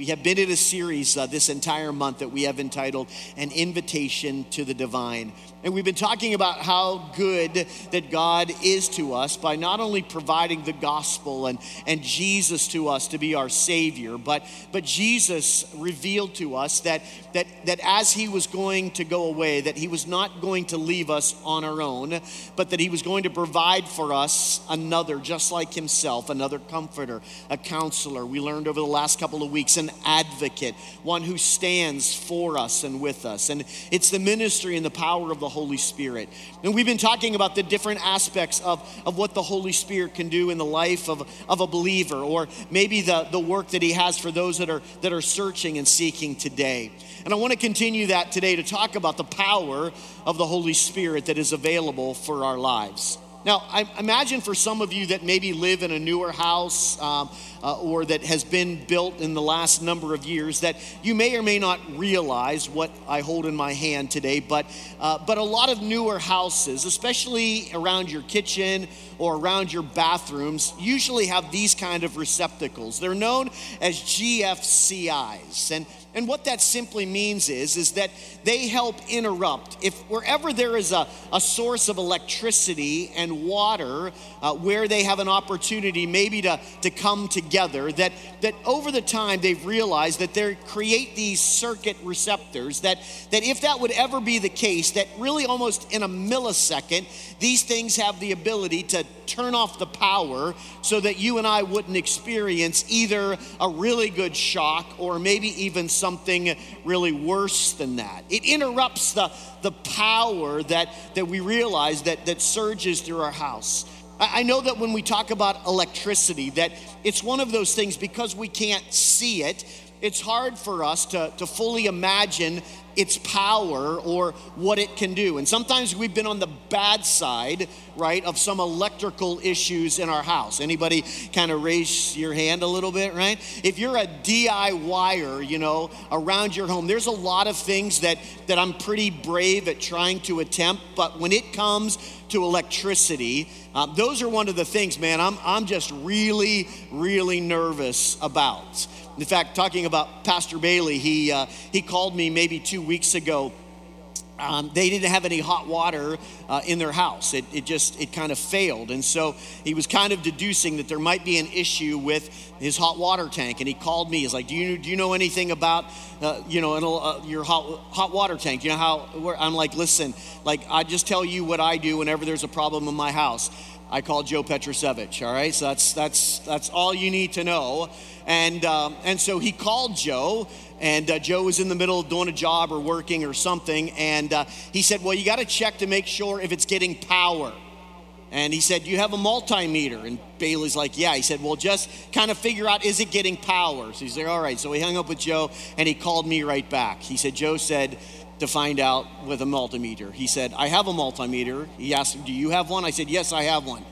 We have been in a series uh, this entire month that we have entitled An Invitation to the Divine. And we've been talking about how good that God is to us by not only providing the gospel and, and Jesus to us to be our Savior, but, but Jesus revealed to us that, that, that as He was going to go away, that He was not going to leave us on our own, but that He was going to provide for us another, just like Himself, another comforter, a counselor. We learned over the last couple of weeks an advocate, one who stands for us and with us. And it's the ministry and the power of the Holy Spirit. And we've been talking about the different aspects of, of what the Holy Spirit can do in the life of, of a believer, or maybe the, the work that He has for those that are, that are searching and seeking today. And I want to continue that today to talk about the power of the Holy Spirit that is available for our lives. Now, I imagine for some of you that maybe live in a newer house um, uh, or that has been built in the last number of years, that you may or may not realize what I hold in my hand today. But, uh, but a lot of newer houses, especially around your kitchen or around your bathrooms, usually have these kind of receptacles. They're known as GFCIs. And and what that simply means is, is that they help interrupt. If wherever there is a, a source of electricity and water uh, where they have an opportunity maybe to, to come together, that, that over the time they've realized that they create these circuit receptors, that, that if that would ever be the case, that really almost in a millisecond, these things have the ability to turn off the power so that you and I wouldn't experience either a really good shock or maybe even something really worse than that. It interrupts the, the power that, that we realize that, that surges through our house. I know that when we talk about electricity, that it's one of those things because we can't see it, it's hard for us to, to fully imagine its power or what it can do. And sometimes we've been on the bad side, right, of some electrical issues in our house. Anybody kind of raise your hand a little bit, right? If you're a DIYer, you know, around your home, there's a lot of things that that I'm pretty brave at trying to attempt, but when it comes to electricity, um, those are one of the things, man, I'm, I'm just really, really nervous about. In fact, talking about Pastor Bailey, he, uh, he called me maybe two weeks ago. Um, they didn't have any hot water uh, in their house. It, it just, it kind of failed. And so he was kind of deducing that there might be an issue with his hot water tank. And he called me. He's like, do you, do you know anything about, uh, you know, uh, your hot, hot water tank? You know how, I'm like, listen, like, I just tell you what I do whenever there's a problem in my house. I call Joe Petrosevich, all right? So that's, that's, that's all you need to know. And, um, and so he called Joe, and uh, Joe was in the middle of doing a job or working or something. And uh, he said, Well, you got to check to make sure if it's getting power. And he said, You have a multimeter. And Bailey's like, Yeah. He said, Well, just kind of figure out, is it getting power? So he's like, All right. So he hung up with Joe and he called me right back. He said, Joe said, to find out with a multimeter. He said, I have a multimeter. He asked, Do you have one? I said, Yes, I have one.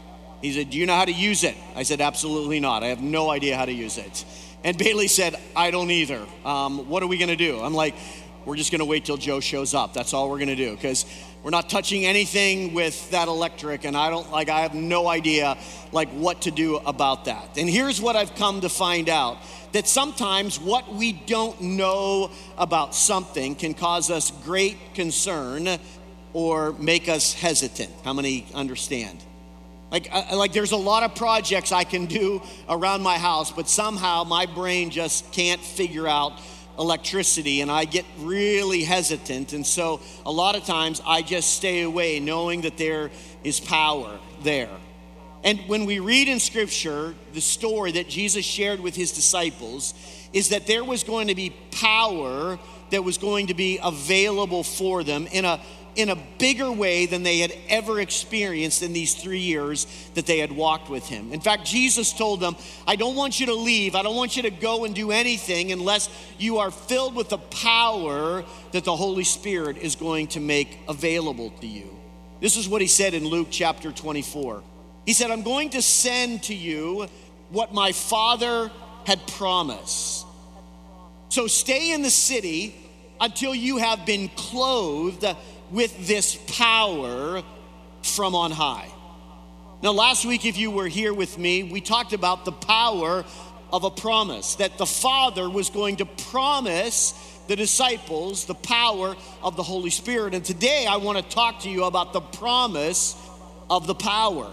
He said, Do you know how to use it? I said, Absolutely not. I have no idea how to use it. And Bailey said, I don't either. Um, what are we going to do? I'm like, We're just going to wait till Joe shows up. That's all we're going to do because we're not touching anything with that electric. And I don't like, I have no idea like what to do about that. And here's what I've come to find out that sometimes what we don't know about something can cause us great concern or make us hesitant. How many understand? Like, like there's a lot of projects I can do around my house, but somehow my brain just can't figure out electricity and I get really hesitant. And so a lot of times I just stay away knowing that there is power there. And when we read in scripture the story that Jesus shared with his disciples, is that there was going to be power that was going to be available for them in a in a bigger way than they had ever experienced in these three years that they had walked with him. In fact, Jesus told them, I don't want you to leave. I don't want you to go and do anything unless you are filled with the power that the Holy Spirit is going to make available to you. This is what he said in Luke chapter 24. He said, I'm going to send to you what my Father had promised. So stay in the city until you have been clothed with this power from on high. Now, last week, if you were here with me, we talked about the power of a promise, that the Father was going to promise the disciples the power of the Holy Spirit. And today I want to talk to you about the promise of the power.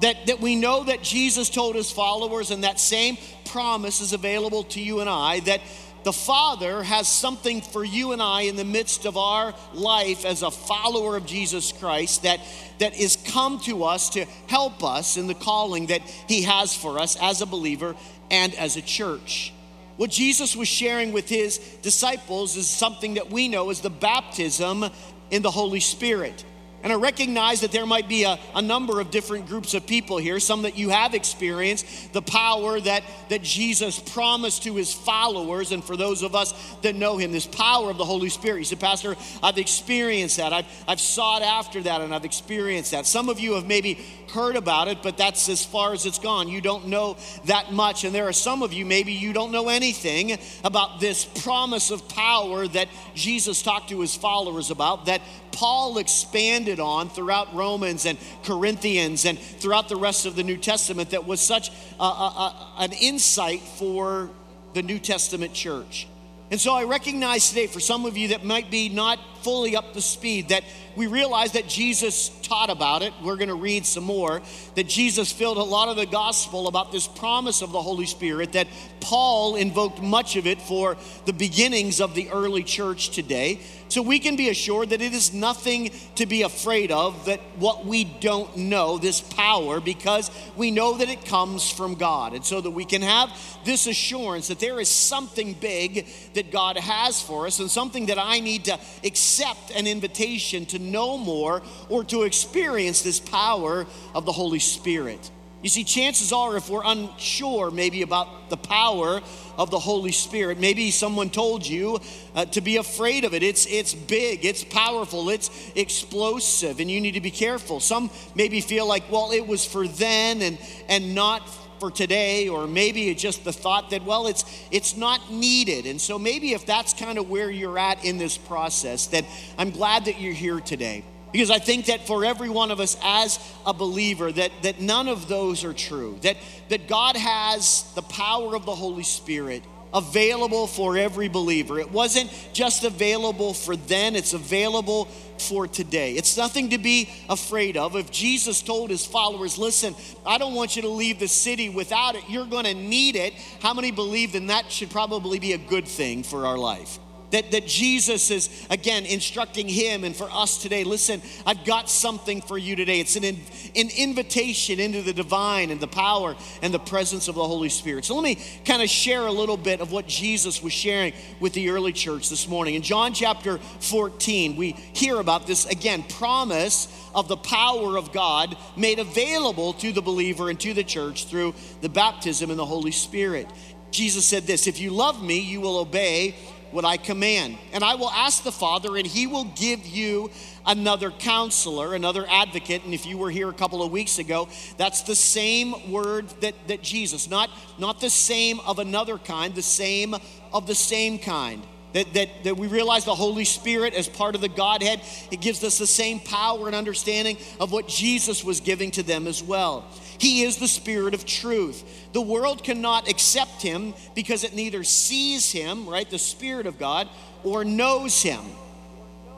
That, that we know that Jesus told his followers, and that same promise is available to you and I, that the Father has something for you and I in the midst of our life as a follower of Jesus Christ that, that is come to us to help us in the calling that He has for us as a believer and as a church. What Jesus was sharing with His disciples is something that we know as the baptism in the Holy Spirit. And I recognize that there might be a, a, number of different groups of people here, some that you have experienced the power that, that Jesus promised to his followers, and for those of us that know him, this power of the Holy Spirit. You said, Pastor, I've experienced that. I've, I've sought after that, and I've experienced that. Some of you have maybe heard about it, but that's as far as it's gone. You don't know that much. And there are some of you, maybe you don't know anything about this promise of power that Jesus talked to his followers about, that Paul expanded on throughout Romans and Corinthians and throughout the rest of the New Testament that was such a, a, a, an insight for the New Testament church. And so I recognize today, for some of you that might be not fully up to speed, that we realize that Jesus taught about it. We're going to read some more. That Jesus filled a lot of the gospel about this promise of the Holy Spirit, that Paul invoked much of it for the beginnings of the early church today. So we can be assured that it is nothing to be afraid of, that what we don't know, this power, because we know that it comes from God. And so that we can have this assurance that there is something big that God has for us and something that I need to accept an invitation to know more or to experience this power of the Holy Spirit. You see, chances are, if we're unsure maybe about the power of the Holy Spirit, maybe someone told you uh, to be afraid of it. It's, it's big, it's powerful, it's explosive, and you need to be careful. Some maybe feel like, well, it was for then and, and not for today, or maybe it's just the thought that, well, it's, it's not needed. And so maybe if that's kind of where you're at in this process, that I'm glad that you're here today. Because I think that for every one of us as a believer, that, that none of those are true. That, that God has the power of the Holy Spirit available for every believer. It wasn't just available for then, it's available for today. It's nothing to be afraid of. If Jesus told his followers, listen, I don't want you to leave the city without it, you're going to need it. How many believe then that should probably be a good thing for our life? That, that Jesus is, again, instructing him and for us today. Listen, I've got something for you today. It's an, an invitation into the divine and the power and the presence of the Holy Spirit. So let me kind of share a little bit of what Jesus was sharing with the early church this morning. In John chapter 14, we hear about this, again, promise of the power of God made available to the believer and to the church through the baptism in the Holy Spirit. Jesus said this If you love me, you will obey what I command. And I will ask the Father, and he will give you another counselor, another advocate. And if you were here a couple of weeks ago, that's the same word that, that Jesus, not, not the same of another kind, the same of the same kind. That, that, that we realize the Holy Spirit as part of the Godhead, it gives us the same power and understanding of what Jesus was giving to them as well. He is the Spirit of truth. The world cannot accept him because it neither sees him, right, the Spirit of God, or knows him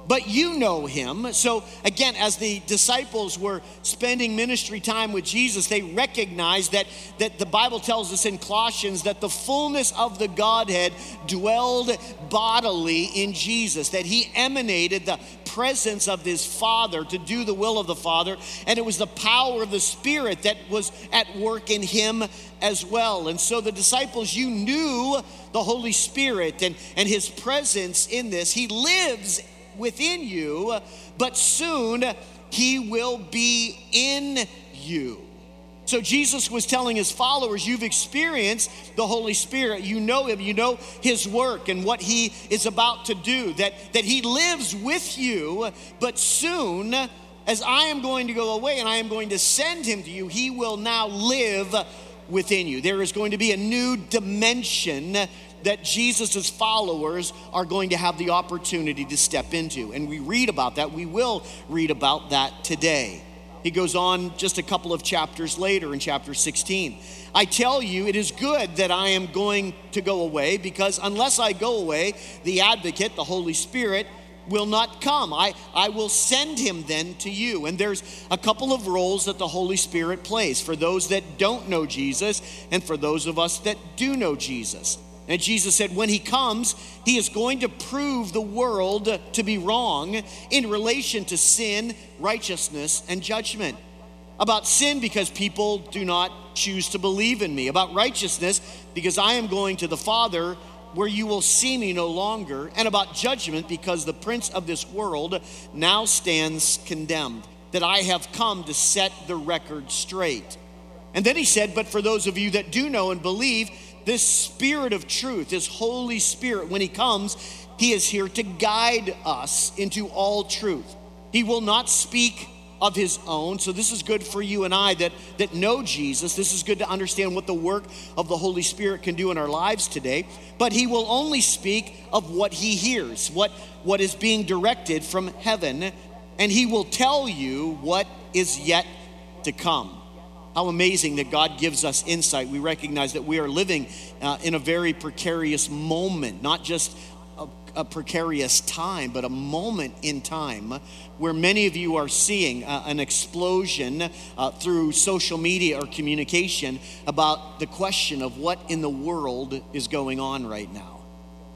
but you know him. So, again, as the disciples were spending ministry time with Jesus, they recognized that, that the Bible tells us in Colossians that the fullness of the Godhead dwelled bodily in Jesus, that he emanated the presence of his Father to do the will of the Father, and it was the power of the Spirit that was at work in him as well. And so, the disciples, you knew the Holy Spirit and, and his presence in this. He lives within you, but soon he will be in you. So Jesus was telling his followers, You've experienced the Holy Spirit. You know him, you know his work and what he is about to do, that, that he lives with you, but soon, as I am going to go away and I am going to send him to you, he will now live within you. There is going to be a new dimension that Jesus' followers are going to have the opportunity to step into. And we read about that. We will read about that today. He goes on just a couple of chapters later in chapter 16. I tell you, it is good that I am going to go away because unless I go away, the advocate, the Holy Spirit, will not come. I, I will send him then to you. And there's a couple of roles that the Holy Spirit plays for those that don't know Jesus and for those of us that do know Jesus. And Jesus said, when he comes, he is going to prove the world to be wrong in relation to sin, righteousness, and judgment. About sin, because people do not choose to believe in me. About righteousness, because I am going to the Father where you will see me no longer. And about judgment, because the prince of this world now stands condemned, that I have come to set the record straight. And then he said, But for those of you that do know and believe, this Spirit of truth, this Holy Spirit, when He comes, He is here to guide us into all truth. He will not speak of his own. So this is good for you and I that, that know Jesus. This is good to understand what the work of the Holy Spirit can do in our lives today. But he will only speak of what he hears, what, what is being directed from heaven, and he will tell you what is yet to come. How amazing that God gives us insight. We recognize that we are living uh, in a very precarious moment, not just a, a, precarious time, but a moment in time where many of you are seeing uh, an explosion uh, through social media or communication about the question of what in the world is going on right now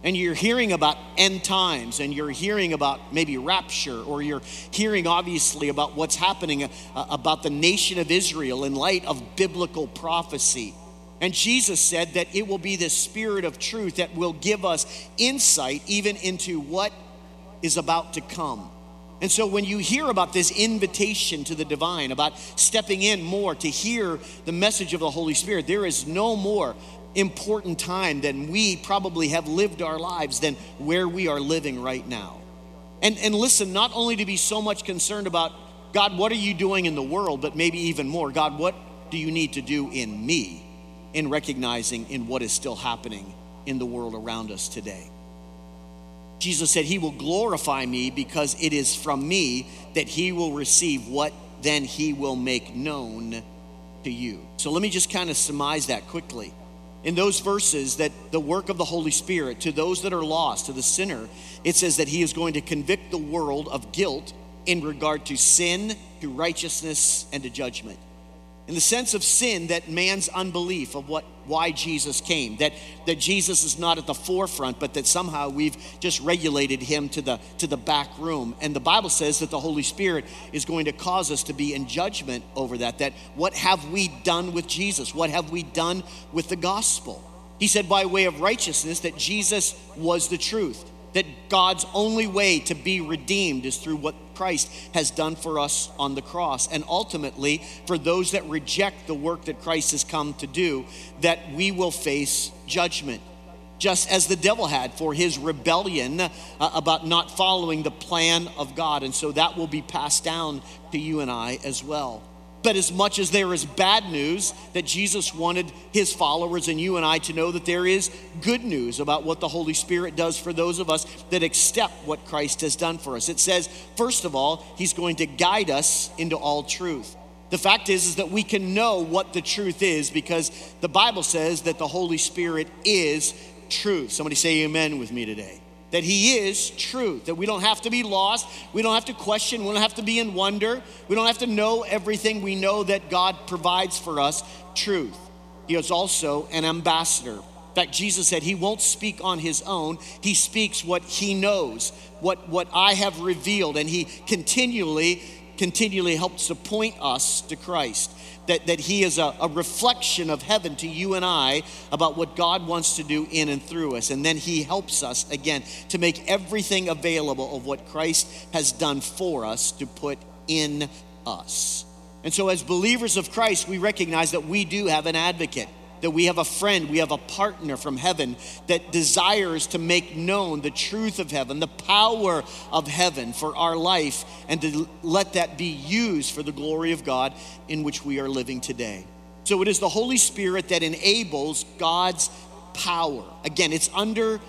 and you're hearing about end times and you're hearing about maybe rapture or you're hearing obviously about what's happening uh, about the nation of Israel in light of biblical prophecy. And Jesus said that it will be the spirit of truth that will give us insight even into what is about to come. And so when you hear about this invitation to the divine, about stepping in more to hear the message of the Holy Spirit, there is no more important time than we probably have lived our lives than where we are living right now. And, and listen, not only to be so much concerned about, God, what are you doing in the world, but maybe even more, God, what do you need to do in me in recognizing in what is still happening in the world around us today? Jesus said, He will glorify me because it is from me that He will receive what then He will make known to you. So let me just kind of surmise that quickly in those verses that the work of the Holy Spirit to those that are lost, to the sinner, it says that he is going to convict the world of guilt in regard to sin, to righteousness, and to judgment in the sense of sin that man's unbelief of what why Jesus came that that Jesus is not at the forefront but that somehow we've just regulated him to the to the back room. And the Bible says that the Holy Spirit is going to cause us to be in judgment over that that what have we done with Jesus? What have we done with the gospel? He said by way of righteousness that Jesus was the truth that God's only way to be redeemed is through what Christ has done for us on the cross. And ultimately, for those that reject the work that Christ has come to do, that we will face judgment. Just as the devil had for his rebellion uh, about not following the plan of God. And so that will be passed down to you and I as well. But as much as there is bad news, that Jesus wanted his followers and you and I to know that there is good news about what the Holy Spirit does for those of us that accept what Christ has done for us. It says, first of all, he's going to guide us into all truth. The fact is, is that we can know what the truth is because the Bible says that the Holy Spirit is truth. Somebody say amen with me today that He is truth, that we don't have to be lost, we don't have to question, we don't have to be in wonder, we don't have to know everything. We know that God provides for us truth. He is also an ambassador. In fact, Jesus said he won't speak on his own, he speaks what he knows, what, what I have revealed, and he continually, continually helps to point us to Christ that, that He is a, a reflection of heaven to you and I about what God wants to do in and through us. And then He helps us, again, to make everything available of what Christ has done for us to put in us. And so, as believers of Christ, we recognize that we do have an advocate that we have a friend, we have a partner from heaven that desires to make known the truth of heaven, the power of heaven for our life, and to let that be used for the glory of God in which we are living today. So it is the Holy Spirit that enables God's power. Again, it's under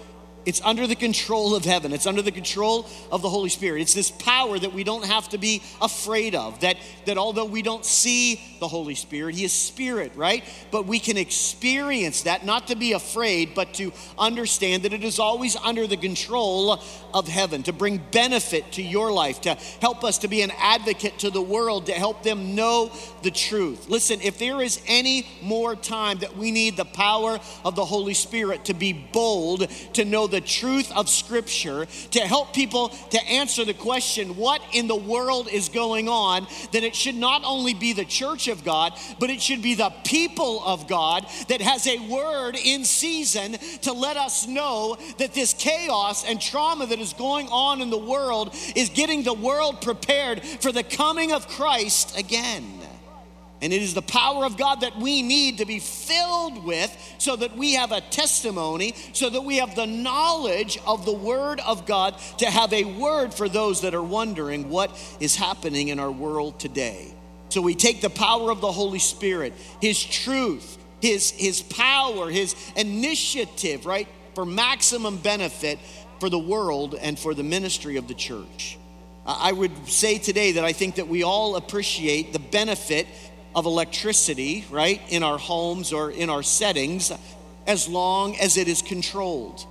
It's under the control of heaven. It's under the control of the Holy Spirit. It's this power that we don't have to be afraid of. That, that although we don't see the Holy Spirit, He is Spirit, right? But we can experience that, not to be afraid, but to understand that it is always under the control of heaven, to bring benefit to your life, to help us to be an advocate to the world, to help them know the truth. Listen, if there is any more time that we need the power of the Holy Spirit to be bold, to know the the truth of Scripture to help people to answer the question, what in the world is going on, then it should not only be the church of God, but it should be the people of God that has a word in season to let us know that this chaos and trauma that is going on in the world is getting the world prepared for the coming of Christ again. And it is the power of God that we need to be filled with so that we have a testimony, so that we have the knowledge of the Word of God to have a word for those that are wondering what is happening in our world today. So we take the power of the Holy Spirit, His truth, His, his power, His initiative, right, for maximum benefit for the world and for the ministry of the church. I would say today that I think that we all appreciate the benefit of electricity, right, in our homes or in our settings, as long as it is controlled.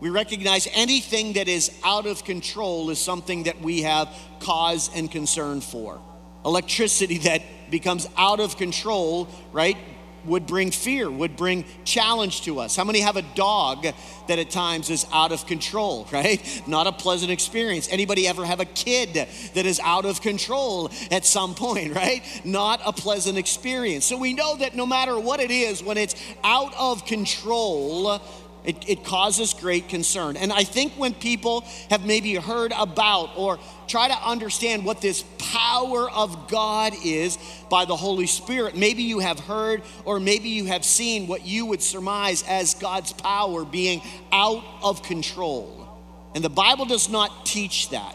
We recognize anything that is out of control is something that we have cause and concern for. Electricity that becomes out of control, right, would bring fear, would bring challenge to us. How many have a dog that at times is out of control, right? Not a pleasant experience. Anybody ever have a kid that is out of control at some point, right? Not a pleasant experience. So we know that no matter what it is, when it's out of control, it, it, causes great concern. And I think when people have maybe heard about or try to understand what this power of God is by the Holy Spirit, maybe you have heard or maybe you have seen what you would surmise as God's power being out of control. And the Bible does not teach that.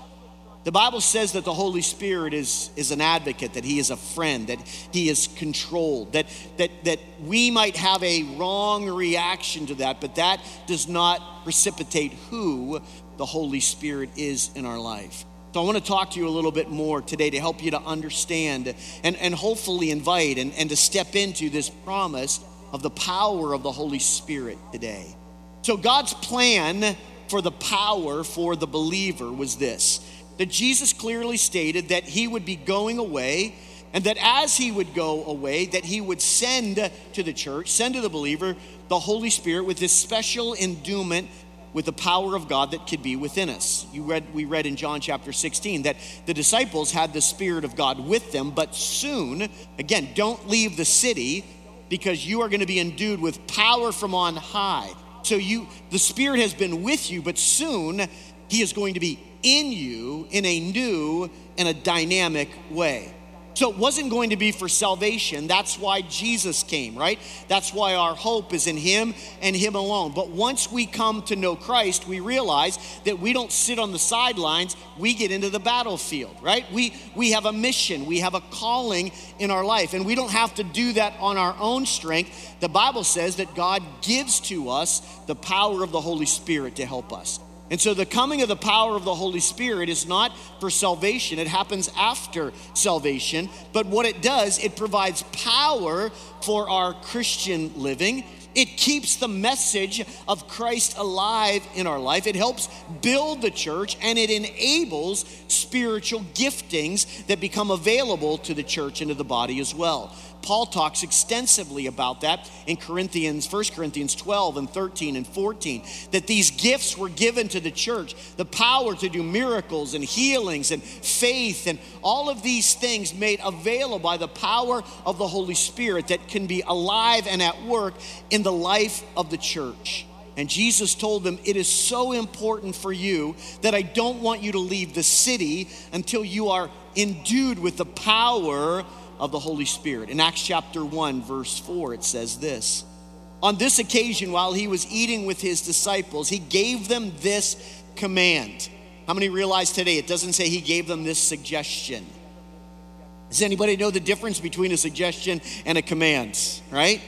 The Bible says that the Holy Spirit is, is an advocate, that he is a friend, that he is controlled, that, that, that we might have a wrong reaction to that, but that does not precipitate who the Holy Spirit is in our life. So I want to talk to you a little bit more today to help you to understand and, and hopefully invite and, and to step into this promise of the power of the Holy Spirit today. So God's plan for the power for the believer was this that Jesus clearly stated that he would be going away and that as he would go away that he would send to the church send to the believer the holy spirit with this special endowment with the power of god that could be within us you read we read in john chapter 16 that the disciples had the spirit of god with them but soon again don't leave the city because you are going to be endued with power from on high so you the spirit has been with you but soon he is going to be in you in a new and a dynamic way. So it wasn't going to be for salvation. That's why Jesus came, right? That's why our hope is in Him and Him alone. But once we come to know Christ, we realize that we don't sit on the sidelines, we get into the battlefield, right? We, we have a mission, we have a calling in our life, and we don't have to do that on our own strength. The Bible says that God gives to us the power of the Holy Spirit to help us. And so the coming of the power of the Holy Spirit is not for salvation, it happens after salvation. But what it does, it provides power for our Christian living. It keeps the message of Christ alive in our life. It helps build the church and it enables spiritual giftings that become available to the church and to the body as well. Paul talks extensively about that in Corinthians, 1 Corinthians 12 and 13 and 14, that these gifts were given to the church the power to do miracles and healings and faith and all of these things made available by the power of the Holy Spirit that can be alive and at work in the life of the church. And Jesus told them, It is so important for you that I don't want you to leave the city until you are endued with the power of the Holy Spirit. In Acts chapter 1, verse 4, it says this On this occasion, while he was eating with his disciples, he gave them this command. How many realize today it doesn't say he gave them this suggestion? Does anybody know the difference between a suggestion and a command, right?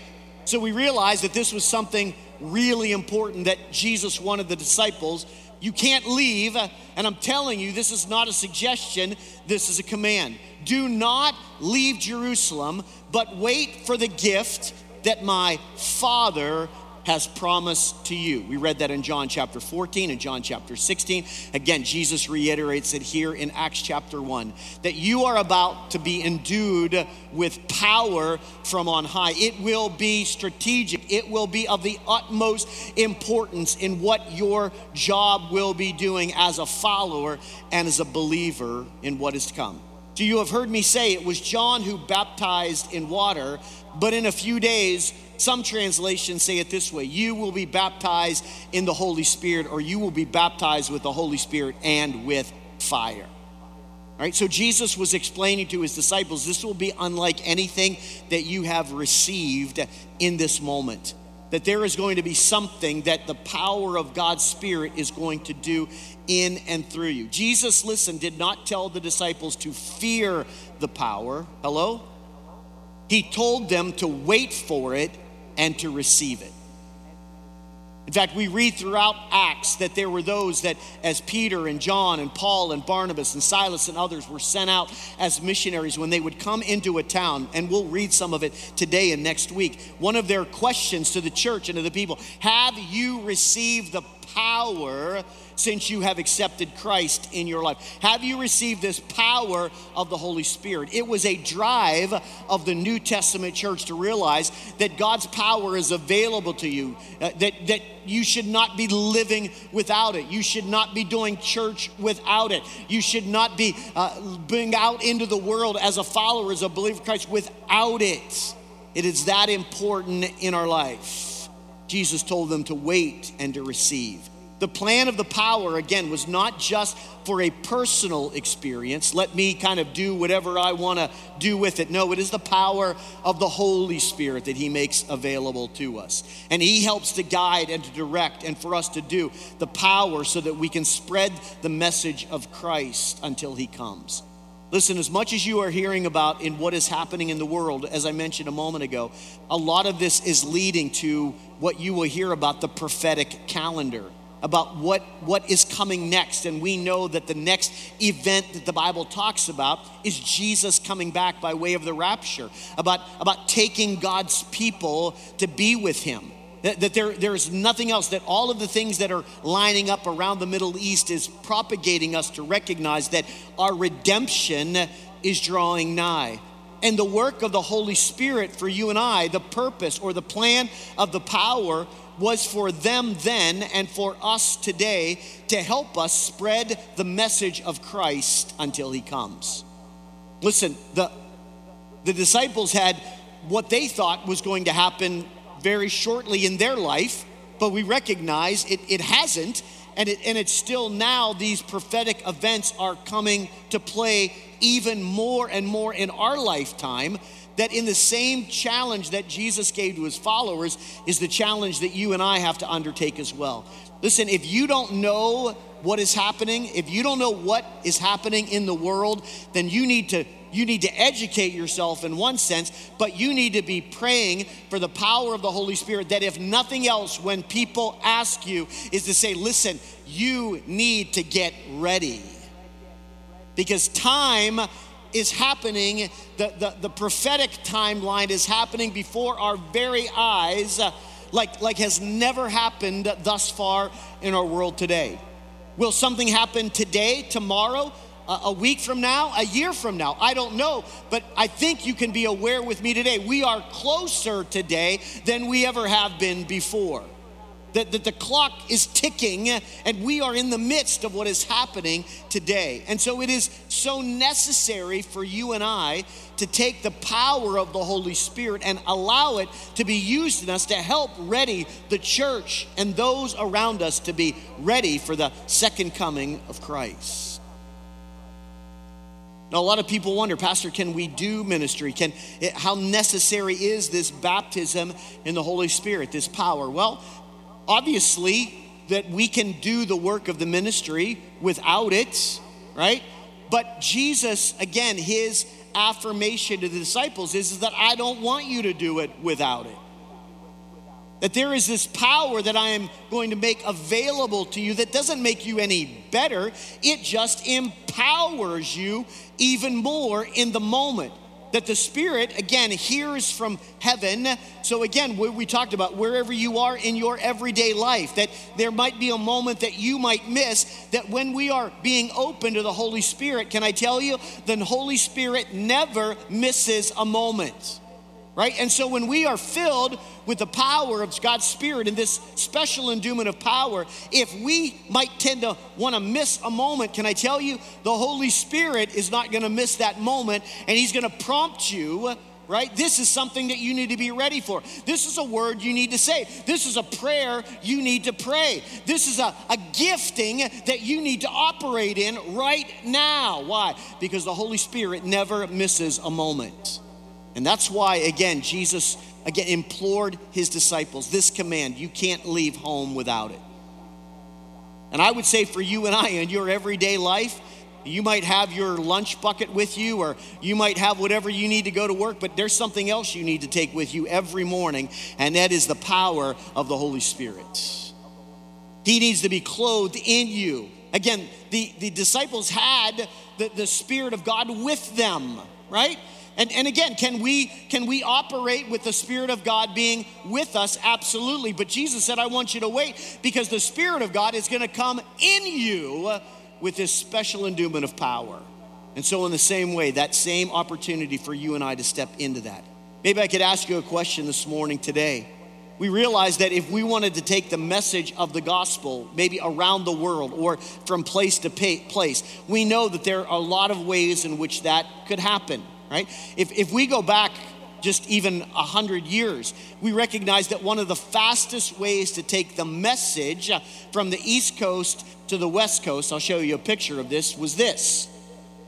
So we realize that this was something really important that Jesus wanted the disciples. You can't leave, and I'm telling you, this is not a suggestion, this is a command. Do not leave Jerusalem, but wait for the gift that my Father has promised to you. We read that in John chapter 14 and John chapter 16. Again, Jesus reiterates it here in Acts chapter 1 that you are about to be endued with power from on high. It will be strategic, it will be of the utmost importance in what your job will be doing as a follower and as a believer in what is to come. Do you have heard me say it was John who baptized in water, but in a few days, some translations say it this way you will be baptized in the Holy Spirit, or you will be baptized with the Holy Spirit and with fire. All right, so Jesus was explaining to his disciples this will be unlike anything that you have received in this moment. That there is going to be something that the power of God's Spirit is going to do in and through you. Jesus, listen, did not tell the disciples to fear the power. Hello? He told them to wait for it and to receive it. In fact, we read throughout Acts that there were those that, as Peter and John and Paul and Barnabas and Silas and others were sent out as missionaries, when they would come into a town, and we'll read some of it today and next week, one of their questions to the church and to the people Have you received the power since you have accepted Christ in your life? Have you received this power of the Holy Spirit? It was a drive of the New Testament church to realize that God's power is available to you, uh, that, that you should not be living without it. You should not be doing church without it. You should not be uh, being out into the world as a follower, as a believer of Christ without it. It is that important in our life. Jesus told them to wait and to receive. The plan of the power, again, was not just for a personal experience. Let me kind of do whatever I want to do with it. No, it is the power of the Holy Spirit that He makes available to us. And He helps to guide and to direct and for us to do the power so that we can spread the message of Christ until He comes. Listen, as much as you are hearing about in what is happening in the world, as I mentioned a moment ago, a lot of this is leading to what you will hear about the prophetic calendar, about what, what is coming next. And we know that the next event that the Bible talks about is Jesus coming back by way of the rapture, about, about taking God's people to be with him. That, that there, there is nothing else, that all of the things that are lining up around the Middle East is propagating us to recognize that our redemption is drawing nigh. And the work of the Holy Spirit for you and I, the purpose or the plan of the power was for them then and for us today to help us spread the message of Christ until he comes. Listen, the, the disciples had what they thought was going to happen very shortly in their life, but we recognize it, it hasn't. And, it, and it's still now, these prophetic events are coming to play even more and more in our lifetime. That in the same challenge that Jesus gave to his followers is the challenge that you and I have to undertake as well. Listen, if you don't know what is happening, if you don't know what is happening in the world, then you need to you need to educate yourself in one sense, but you need to be praying for the power of the Holy Spirit that if nothing else, when people ask you, is to say, listen, you need to get ready. Because time is happening, the, the, the prophetic timeline is happening before our very eyes, uh, like, like has never happened thus far in our world today. Will something happen today, tomorrow? a week from now, a year from now. I don't know, but I think you can be aware with me today. We are closer today than we ever have been before. That, that the clock is ticking and we are in the midst of what is happening today. And so it is so necessary for you and I to take the power of the Holy Spirit and allow it to be used in us to help ready the church and those around us to be ready for the second coming of Christ. Now, a lot of people wonder, Pastor, can we do ministry? Can it, how necessary is this baptism in the Holy Spirit, this power? Well, obviously, that we can do the work of the ministry without it, right? But Jesus, again, his affirmation to the disciples is, is that I don't want you to do it without it. That there is this power that I am going to make available to you that doesn't make you any better, it just empowers you even more in the moment that the Spirit, again, hears from heaven. So, again, we talked about, wherever you are in your everyday life, that there might be a moment that you might miss, that when we are being open to the Holy Spirit, can I tell you, the Holy Spirit never misses a moment right? And so when we are filled with the power of God's Spirit and this special endowment of power, if we might tend to want to miss a moment, can I tell you, the Holy Spirit is not going to miss that moment and He's going to prompt you. Right? This is something that you need to be ready for. This is a word you need to say. This is a prayer you need to pray. This is a, a gifting that you need to operate in right now. Why? Because the Holy Spirit never misses a moment. And that's why, again, Jesus again implored his disciples this command you can't leave home without it. And I would say for you and I in your everyday life, you might have your lunch bucket with you, or you might have whatever you need to go to work, but there's something else you need to take with you every morning, and that is the power of the Holy Spirit. He needs to be clothed in you. Again, the, the disciples had the, the Spirit of God with them, right? And, and again, can we, can we operate with the Spirit of God being with us? Absolutely. But Jesus said, I want you to wait because the Spirit of God is going to come in you with this special endowment of power. And so, in the same way, that same opportunity for you and I to step into that. Maybe I could ask you a question this morning today. We realize that if we wanted to take the message of the gospel, maybe around the world or from place to place, we know that there are a lot of ways in which that could happen right? If, if we go back just even a hundred years, we recognize that one of the fastest ways to take the message from the East Coast to the West Coast, I'll show you a picture of this, was this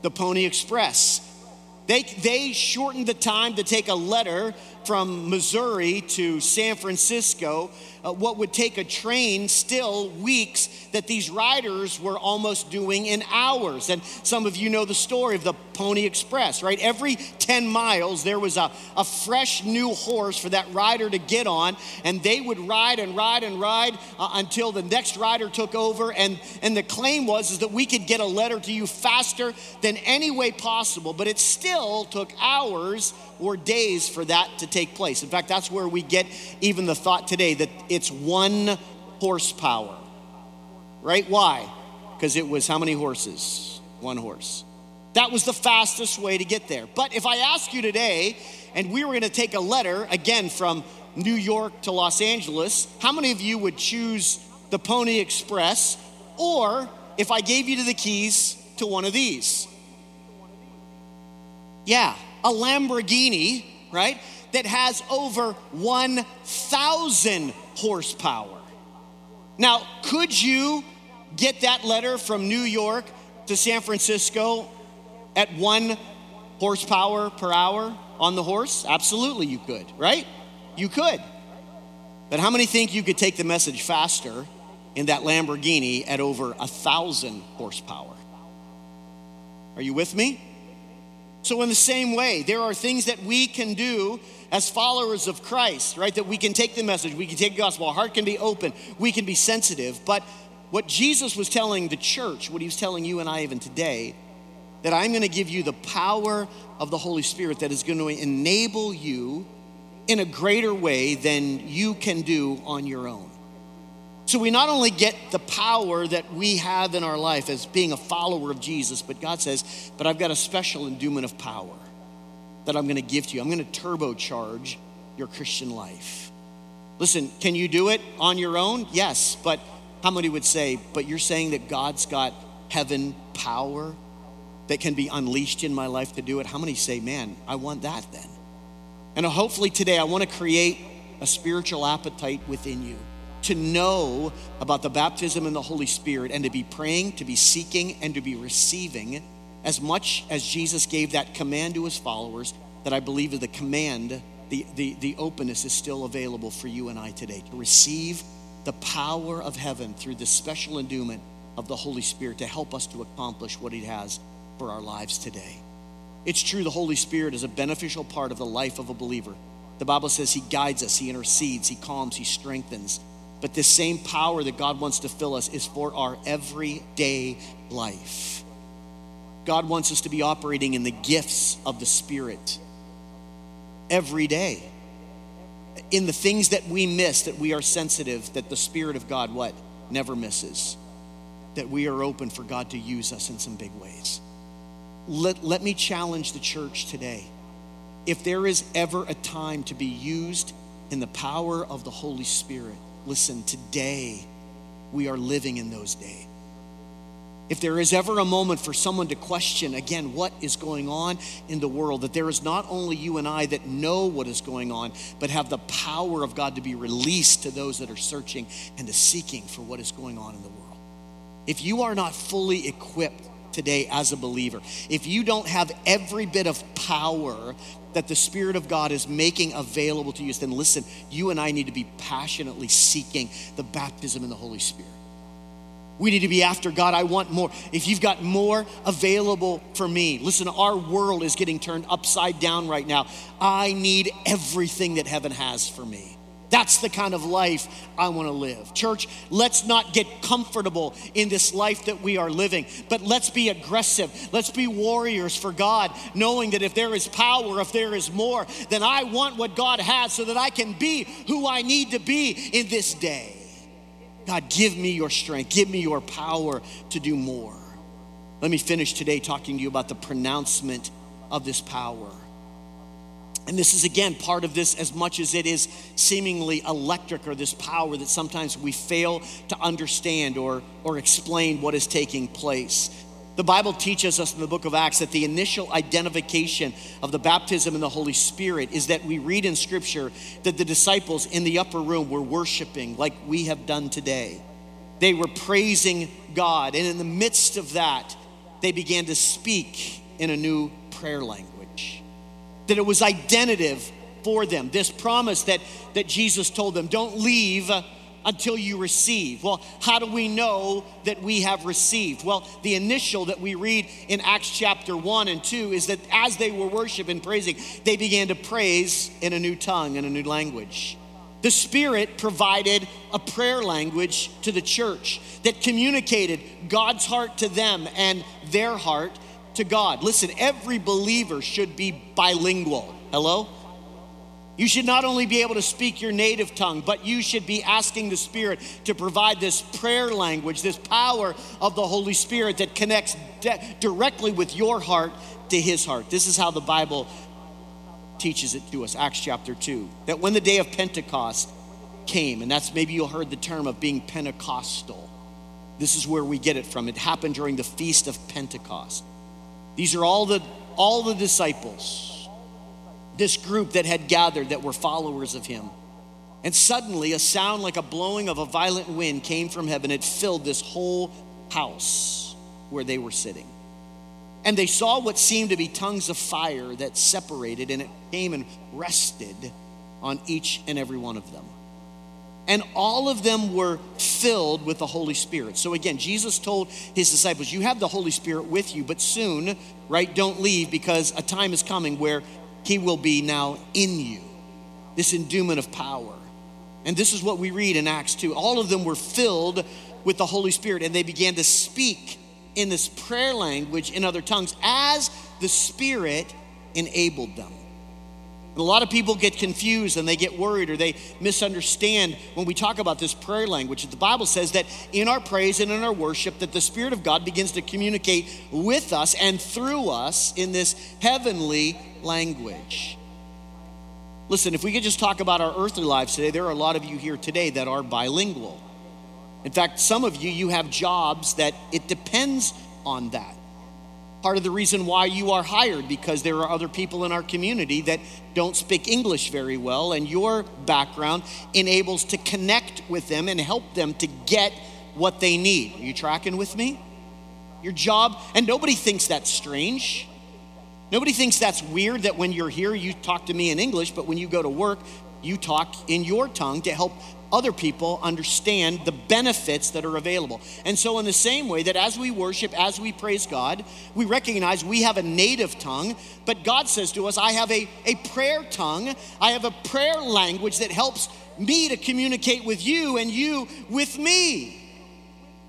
the Pony Express. They, they shortened the time to take a letter from Missouri to San Francisco, uh, what would take a train still weeks, that these riders were almost doing in hours. And some of you know the story of the Pony Express, right? Every 10 miles, there was a, a fresh new horse for that rider to get on, and they would ride and ride and ride uh, until the next rider took over. And, and the claim was is that we could get a letter to you faster than any way possible, but it still took hours or days for that to take place. In fact, that's where we get even the thought today that it's one horsepower. Right? Why? Because it was how many horses? One horse. That was the fastest way to get there. But if I ask you today, and we were going to take a letter again from New York to Los Angeles, how many of you would choose the Pony Express? Or if I gave you the keys to one of these? Yeah, a Lamborghini, right, that has over 1,000 horsepower. Now, could you get that letter from New York to San Francisco at one horsepower per hour on the horse? Absolutely, you could, right? You could. But how many think you could take the message faster in that Lamborghini at over a thousand horsepower? Are you with me? So, in the same way, there are things that we can do as followers of Christ, right? That we can take the message, we can take the gospel, our heart can be open, we can be sensitive. But what Jesus was telling the church, what he was telling you and I even today, that I'm going to give you the power of the Holy Spirit that is going to enable you in a greater way than you can do on your own. So we not only get the power that we have in our life as being a follower of Jesus, but God says, but I've got a special endowment of power that I'm going to give to you. I'm going to turbocharge your Christian life. Listen, can you do it on your own? Yes, but how many would say, but you're saying that God's got heaven power that can be unleashed in my life to do it? How many say, man, I want that then? And hopefully today I want to create a spiritual appetite within you to know about the baptism in the Holy Spirit and to be praying, to be seeking, and to be receiving as much as Jesus gave that command to his followers, that I believe that the command, the, the, the openness is still available for you and I today to receive the power of heaven through the special endowment of the Holy Spirit to help us to accomplish what he has for our lives today. It's true, the Holy Spirit is a beneficial part of the life of a believer. The Bible says He guides us, He intercedes, He calms, He strengthens. But this same power that God wants to fill us is for our everyday life. God wants us to be operating in the gifts of the Spirit every day. In the things that we miss, that we are sensitive, that the Spirit of God, what? Never misses. That we are open for God to use us in some big ways. Let, let me challenge the church today. If there is ever a time to be used in the power of the Holy Spirit, listen, today we are living in those days. If there is ever a moment for someone to question again what is going on in the world, that there is not only you and I that know what is going on, but have the power of God to be released to those that are searching and to seeking for what is going on in the world. If you are not fully equipped today as a believer, if you don't have every bit of power that the Spirit of God is making available to you, then listen, you and I need to be passionately seeking the baptism in the Holy Spirit. We need to be after God. I want more. If you've got more available for me, listen, our world is getting turned upside down right now. I need everything that heaven has for me. That's the kind of life I want to live. Church, let's not get comfortable in this life that we are living, but let's be aggressive. Let's be warriors for God, knowing that if there is power, if there is more, then I want what God has so that I can be who I need to be in this day. God, give me your strength, give me your power to do more. Let me finish today talking to you about the pronouncement of this power. And this is again part of this, as much as it is seemingly electric or this power that sometimes we fail to understand or, or explain what is taking place. The Bible teaches us in the book of Acts that the initial identification of the baptism in the Holy Spirit is that we read in Scripture that the disciples in the upper room were worshiping like we have done today. They were praising God, and in the midst of that, they began to speak in a new prayer language. That it was identitive for them. This promise that, that Jesus told them don't leave uh, until you receive. Well, how do we know that we have received? Well, the initial that we read in Acts chapter 1 and 2 is that as they were worshiping, and praising, they began to praise in a new tongue, in a new language. The Spirit provided a prayer language to the church that communicated God's heart to them and their heart to God. Listen, every believer should be bilingual. Hello? You should not only be able to speak your native tongue, but you should be asking the Spirit to provide this prayer language, this power of the Holy Spirit that connects de- directly with your heart to His heart. This is how the Bible teaches it to us, Acts chapter 2. That when the day of Pentecost came, and that's maybe you heard the term of being Pentecostal. This is where we get it from. It happened during the feast of Pentecost. These are all the all the disciples this group that had gathered that were followers of him. And suddenly, a sound like a blowing of a violent wind came from heaven. It filled this whole house where they were sitting. And they saw what seemed to be tongues of fire that separated, and it came and rested on each and every one of them. And all of them were filled with the Holy Spirit. So again, Jesus told his disciples, You have the Holy Spirit with you, but soon, right, don't leave because a time is coming where he will be now in you. This endowment of power. And this is what we read in Acts 2. All of them were filled with the Holy Spirit and they began to speak in this prayer language in other tongues as the Spirit enabled them. And a lot of people get confused and they get worried or they misunderstand when we talk about this prayer language. The Bible says that in our praise and in our worship that the Spirit of God begins to communicate with us and through us in this heavenly language. Listen, if we could just talk about our earthly lives today, there are a lot of you here today that are bilingual. In fact, some of you, you have jobs that it depends on that. Part of the reason why you are hired because there are other people in our community that don't speak English very well, and your background enables to connect with them and help them to get what they need. Are you tracking with me? Your job, and nobody thinks that's strange. Nobody thinks that's weird that when you're here, you talk to me in English, but when you go to work, you talk in your tongue to help other people understand the benefits that are available. And so, in the same way that as we worship, as we praise God, we recognize we have a native tongue, but God says to us, I have a, a prayer tongue, I have a prayer language that helps me to communicate with you and you with me.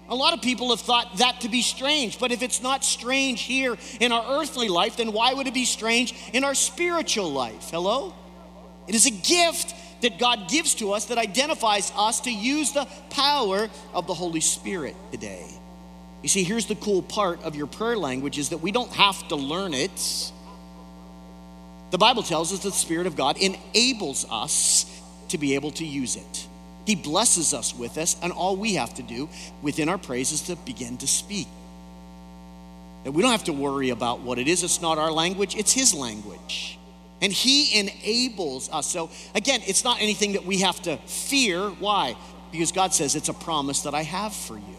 A lot of people have thought that to be strange, but if it's not strange here in our earthly life, then why would it be strange in our spiritual life? Hello? It is a gift that God gives to us that identifies us to use the power of the Holy Spirit today. You see, here's the cool part of your prayer language is that we don't have to learn it. The Bible tells us that the Spirit of God enables us to be able to use it. He blesses us with this, and all we have to do within our praise is to begin to speak. And we don't have to worry about what it is. It's not our language, it's His language. And He enables us. So, again, it's not anything that we have to fear. Why? Because God says it's a promise that I have for you.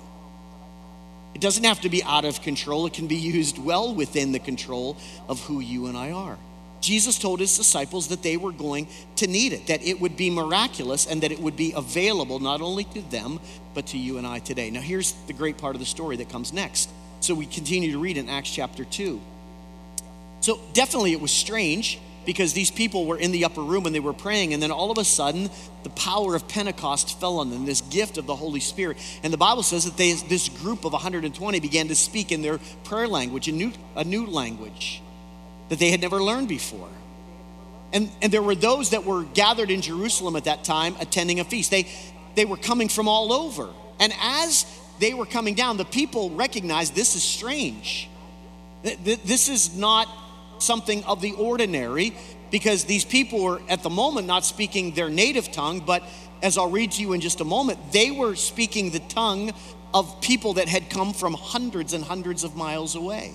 It doesn't have to be out of control, it can be used well within the control of who you and I are. Jesus told his disciples that they were going to need it, that it would be miraculous, and that it would be available not only to them, but to you and I today. Now, here's the great part of the story that comes next. So, we continue to read in Acts chapter 2. So, definitely it was strange because these people were in the upper room and they were praying, and then all of a sudden, the power of Pentecost fell on them, this gift of the Holy Spirit. And the Bible says that they, this group of 120 began to speak in their prayer language, a new, a new language that they had never learned before. And, and there were those that were gathered in Jerusalem at that time attending a feast. They, they were coming from all over. And as they were coming down, the people recognized this is strange. This is not something of the ordinary because these people were at the moment not speaking their native tongue, but as I'll read to you in just a moment, they were speaking the tongue of people that had come from hundreds and hundreds of miles away.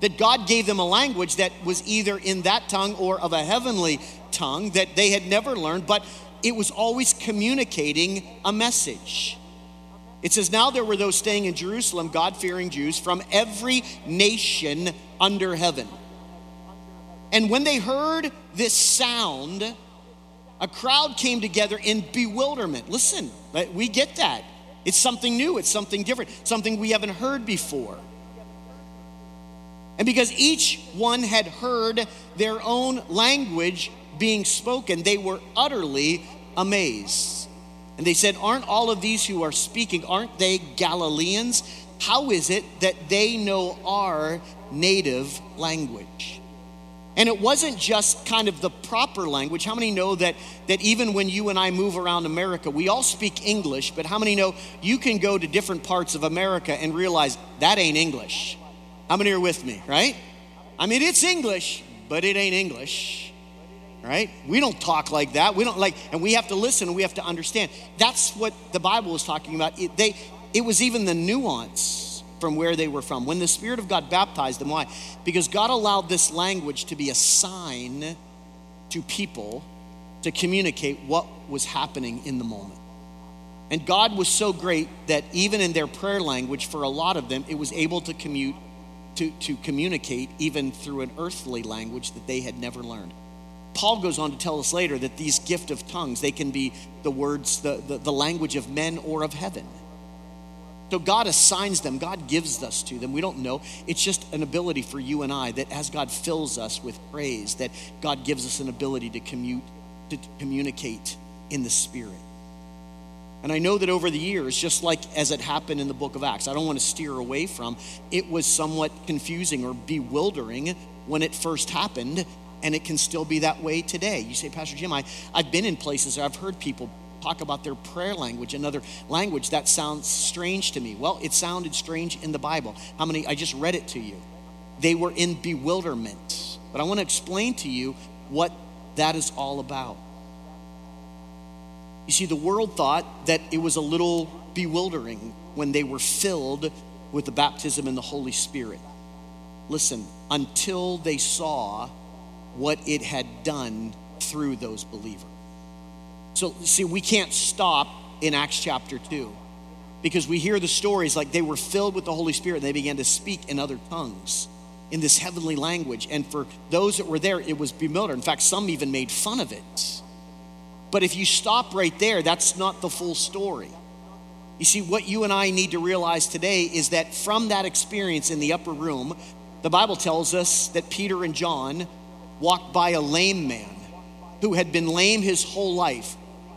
That God gave them a language that was either in that tongue or of a heavenly tongue that they had never learned, but it was always communicating a message. It says, Now there were those staying in Jerusalem, God fearing Jews from every nation under heaven. And when they heard this sound, a crowd came together in bewilderment. Listen, we get that. It's something new, it's something different, something we haven't heard before. And because each one had heard their own language being spoken, they were utterly amazed. And they said, Aren't all of these who are speaking, aren't they Galileans? How is it that they know our native language? And it wasn't just kind of the proper language. How many know that, that even when you and I move around America, we all speak English, but how many know you can go to different parts of America and realize that ain't English? How many are with me, right? I mean, it's English, but it ain't English, right? We don't talk like that. We don't like, and we have to listen and we have to understand. That's what the Bible is talking about. It, they, it was even the nuance from where they were from. When the Spirit of God baptized them, why? Because God allowed this language to be a sign to people to communicate what was happening in the moment. And God was so great that even in their prayer language, for a lot of them, it was able to commute to, to communicate even through an earthly language that they had never learned. Paul goes on to tell us later that these gift of tongues, they can be the words, the, the, the language of men or of heaven. So God assigns them, God gives us to them. We don't know. It's just an ability for you and I that as God fills us with praise, that God gives us an ability to commute, to communicate in the Spirit. And I know that over the years, just like as it happened in the book of Acts, I don't want to steer away from, it was somewhat confusing or bewildering when it first happened, and it can still be that way today. You say, Pastor Jim, I, I've been in places, where I've heard people talk about their prayer language, another language. That sounds strange to me. Well, it sounded strange in the Bible. How many? I just read it to you. They were in bewilderment. But I want to explain to you what that is all about. You see, the world thought that it was a little bewildering when they were filled with the baptism in the Holy Spirit. Listen, until they saw what it had done through those believers. So, see, we can't stop in Acts chapter 2 because we hear the stories like they were filled with the Holy Spirit and they began to speak in other tongues in this heavenly language. And for those that were there, it was bewildering. In fact, some even made fun of it. But if you stop right there, that's not the full story. You see, what you and I need to realize today is that from that experience in the upper room, the Bible tells us that Peter and John walked by a lame man who had been lame his whole life,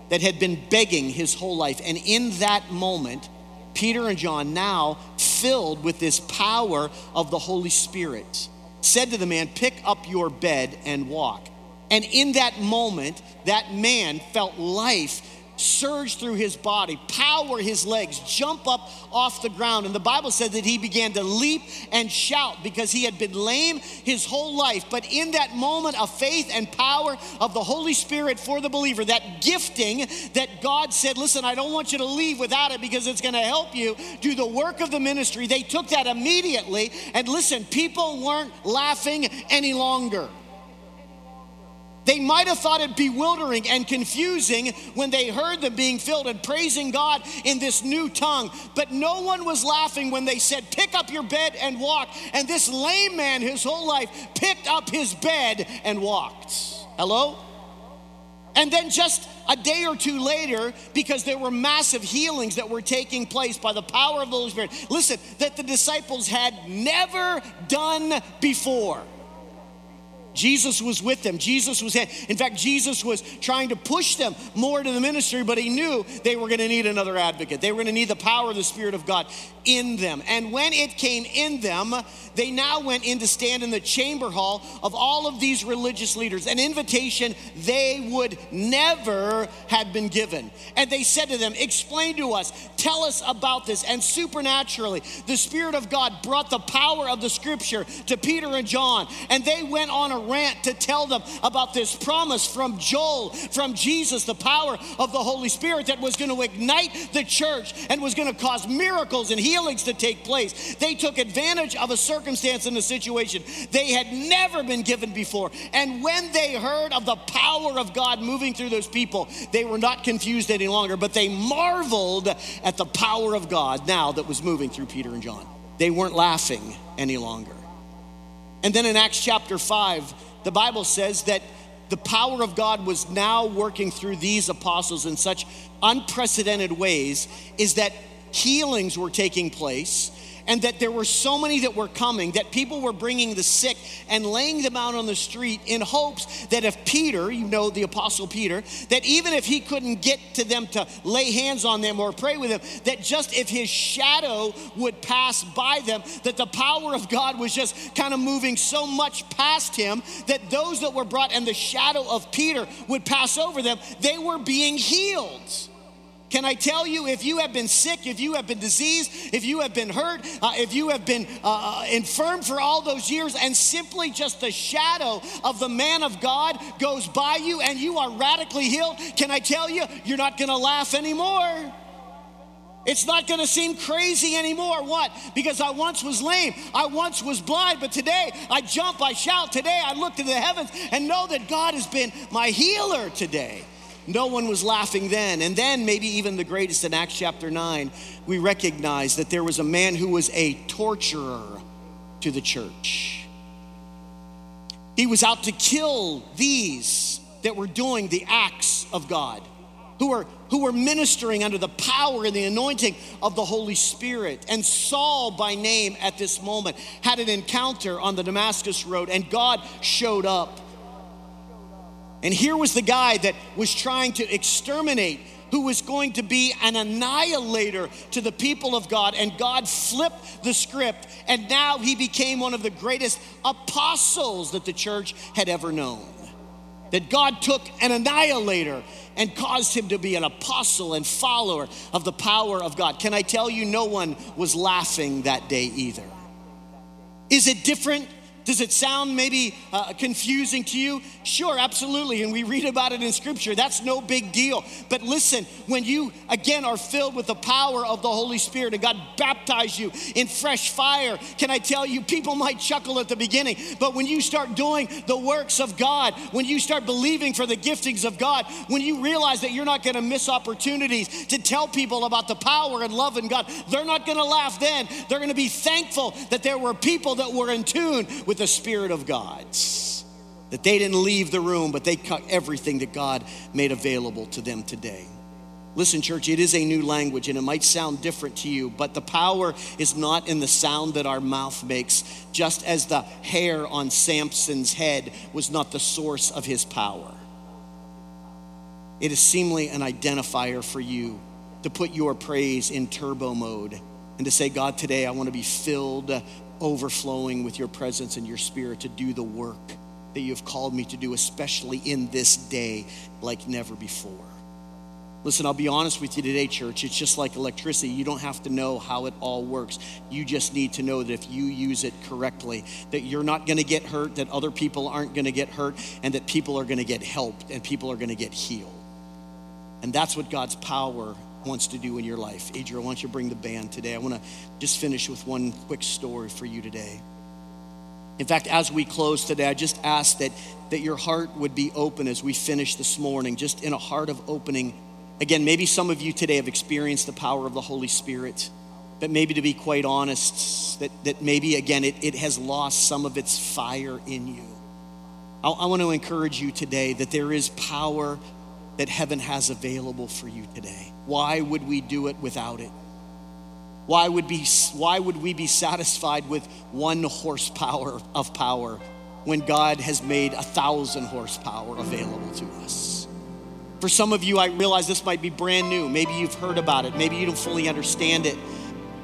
that had been begging his whole life. And in that moment, Peter and John, now filled with this power of the Holy Spirit, said to the man, Pick up your bed and walk. And in that moment, that man felt life surge through his body, power his legs, jump up off the ground. And the Bible said that he began to leap and shout because he had been lame his whole life. But in that moment of faith and power of the Holy Spirit for the believer, that gifting that God said, Listen, I don't want you to leave without it because it's going to help you do the work of the ministry, they took that immediately. And listen, people weren't laughing any longer. They might have thought it bewildering and confusing when they heard them being filled and praising God in this new tongue, but no one was laughing when they said, Pick up your bed and walk. And this lame man, his whole life, picked up his bed and walked. Hello? And then just a day or two later, because there were massive healings that were taking place by the power of the Holy Spirit, listen, that the disciples had never done before. Jesus was with them. Jesus was, in In fact, Jesus was trying to push them more to the ministry, but he knew they were going to need another advocate. They were going to need the power of the Spirit of God in them. And when it came in them, they now went in to stand in the chamber hall of all of these religious leaders, an invitation they would never had been given. And they said to them, Explain to us, tell us about this. And supernaturally, the Spirit of God brought the power of the scripture to Peter and John, and they went on a rant to tell them about this promise from Joel, from Jesus, the power of the Holy Spirit that was going to ignite the church and was going to cause miracles and healings to take place. They took advantage of a circumstance and a situation they had never been given before. And when they heard of the power of God moving through those people, they were not confused any longer, but they marveled at the power of God now that was moving through Peter and John. They weren't laughing any longer. And then in Acts chapter 5, the Bible says that the power of God was now working through these apostles in such unprecedented ways, is that healings were taking place and that there were so many that were coming that people were bringing the sick and laying them out on the street in hopes that if Peter, you know, the apostle Peter, that even if he couldn't get to them to lay hands on them or pray with them, that just if his shadow would pass by them, that the power of God was just kind of moving so much past him that those that were brought and the shadow of Peter would pass over them, they were being healed. Can I tell you, if you have been sick, if you have been diseased, if you have been hurt, uh, if you have been uh, uh, infirm for all those years, and simply just the shadow of the man of God goes by you and you are radically healed, can I tell you, you're not gonna laugh anymore. It's not gonna seem crazy anymore. What? Because I once was lame, I once was blind, but today I jump, I shout, today I look to the heavens and know that God has been my healer today. No one was laughing then. And then, maybe even the greatest in Acts chapter 9, we recognize that there was a man who was a torturer to the church. He was out to kill these that were doing the acts of God, who were, who were ministering under the power and the anointing of the Holy Spirit. And Saul, by name at this moment, had an encounter on the Damascus Road, and God showed up. And here was the guy that was trying to exterminate, who was going to be an annihilator to the people of God. And God flipped the script, and now he became one of the greatest apostles that the church had ever known. That God took an annihilator and caused him to be an apostle and follower of the power of God. Can I tell you, no one was laughing that day either? Is it different does it sound maybe uh, confusing to you? Sure, absolutely. And we read about it in Scripture. That's no big deal. But listen, when you again are filled with the power of the Holy Spirit and God baptized you in fresh fire, can I tell you, people might chuckle at the beginning, but when you start doing the works of God, when you start believing for the giftings of God, when you realize that you're not going to miss opportunities to tell people about the power and love in God, they're not going to laugh then. They're going to be thankful that there were people that were in tune with the Spirit of God. That they didn't leave the room, but they cut everything that God made available to them today. Listen, church, it is a new language and it might sound different to you, but the power is not in the sound that our mouth makes, just as the hair on Samson's head was not the source of his power. It is seemingly an identifier for you to put your praise in turbo mode and to say, God, today I want to be filled, overflowing with your presence and your spirit to do the work that you have called me to do, especially in this day like never before. Listen, I'll be honest with you today, church. It's just like electricity. You don't have to know how it all works. You just need to know that if you use it correctly, that you're not going to get hurt, that other people aren't going to get hurt, and that people are going to get helped and people are going to get healed. And that's what God's power wants to do in your life. Adriel, why don't you bring the band today? I want to just finish with one quick story for you today. In fact, as we close today, I just ask that, that your heart would be open as we finish this morning, just in a heart of opening Again, maybe some of you today have experienced the power of the Holy Spirit, but maybe to be quite honest, that, that maybe again it, it has lost some of its fire in you. I, I want to encourage you today that there is power that heaven has available for you today. Why would we do it without it? Why would, be, why would we be satisfied with one horsepower of power when God has made a thousand horsepower available to us? For some of you, I realize this might be brand new. Maybe you've heard about it. Maybe you don't fully understand it.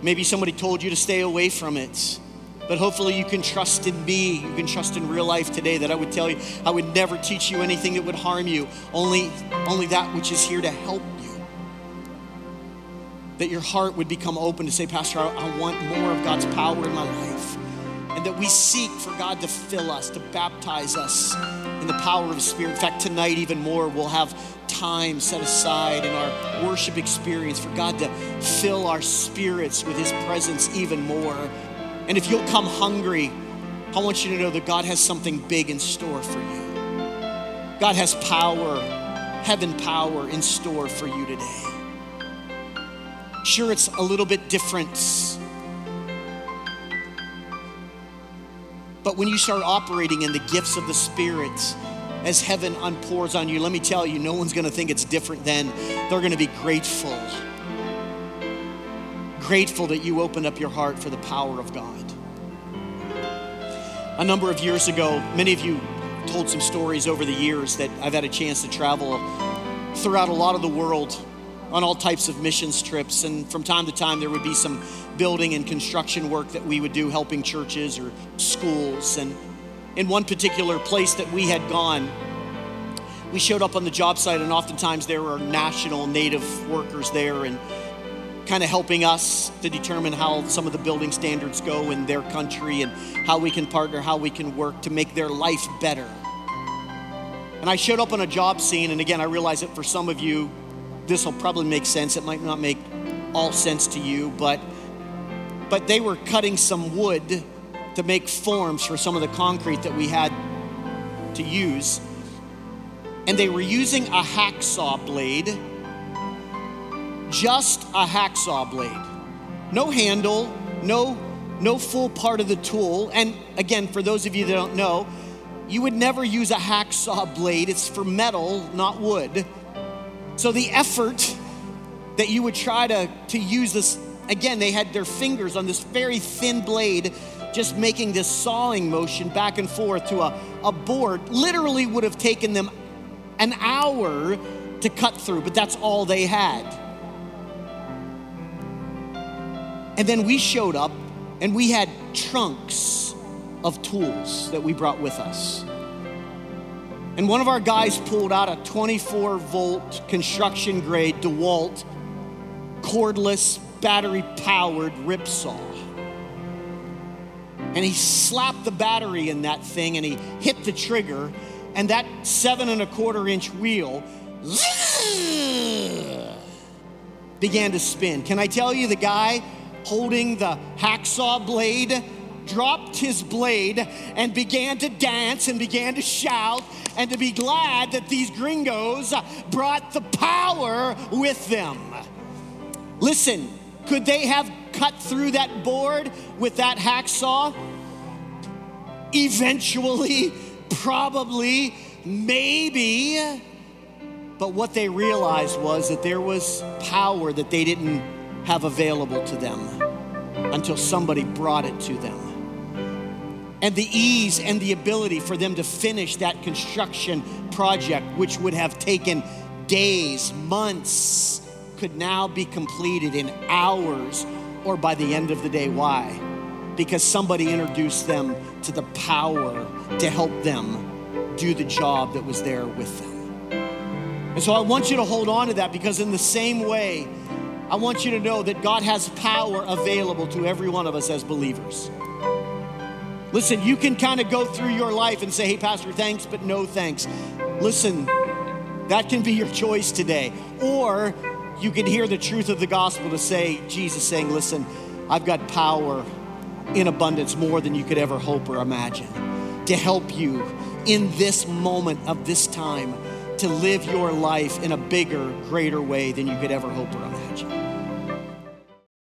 Maybe somebody told you to stay away from it. But hopefully, you can trust in me. You can trust in real life today that I would tell you, I would never teach you anything that would harm you, only, only that which is here to help. That your heart would become open to say, Pastor, I, I want more of God's power in my life. And that we seek for God to fill us, to baptize us in the power of His Spirit. In fact, tonight, even more, we'll have time set aside in our worship experience for God to fill our spirits with His presence even more. And if you'll come hungry, I want you to know that God has something big in store for you. God has power, heaven power in store for you today. Sure, it's a little bit different. But when you start operating in the gifts of the Spirit, as heaven unpours on you, let me tell you, no one's gonna think it's different then. They're gonna be grateful. Grateful that you opened up your heart for the power of God. A number of years ago, many of you told some stories over the years that I've had a chance to travel throughout a lot of the world on all types of missions trips. And from time to time, there would be some building and construction work that we would do, helping churches or schools. And in one particular place that we had gone, we showed up on the job site, and oftentimes there were national native workers there and kind of helping us to determine how some of the building standards go in their country and how we can partner, how we can work to make their life better. And I showed up on a job scene, and again, I realize that for some of you, this will probably make sense. It might not make all sense to you, but but they were cutting some wood to make forms for some of the concrete that we had to use. And they were using a hacksaw blade, just a hacksaw blade. No handle, no, no full part of the tool. And again, for those of you that don't know, you would never use a hacksaw blade. It's for metal, not wood. So the effort that you would try to, to use this, again, they had their fingers on this very thin blade just making this sawing motion back and forth to a, a board literally would have taken them an hour to cut through, but that's all they had. And then we showed up and we had trunks of tools that we brought with us. And one of our guys pulled out a 24 volt construction grade DeWalt cordless battery powered rip saw and he slapped the battery in that thing and he hit the trigger, and that seven and a quarter inch wheel began to spin. Can I tell you, the guy holding the hacksaw blade dropped his blade and began to dance and began to shout and to be glad that these gringos brought the power with them. Listen, could they have cut through that board with that hacksaw? Eventually, probably, maybe. But what they realized was that there was power that they didn't have available to them until somebody brought it to them. And the ease and the ability for them to finish that construction project, which would have taken days, months, could now be completed in hours or by the end of the day. Why? Because somebody introduced them to the power to help them do the job that was there with them. And so I want you to hold on to that because, in the same way, I want you to know that God has power available to every one of us as believers. Listen, you can kind of go through your life and say, hey, Pastor, thanks, but no thanks. Listen, that can be your choice today. Or you can hear the truth of the gospel to say, Jesus saying, listen, I've got power in abundance more than you could ever hope or imagine to help you in this moment of this time to live your life in a bigger, greater way than you could ever hope or imagine.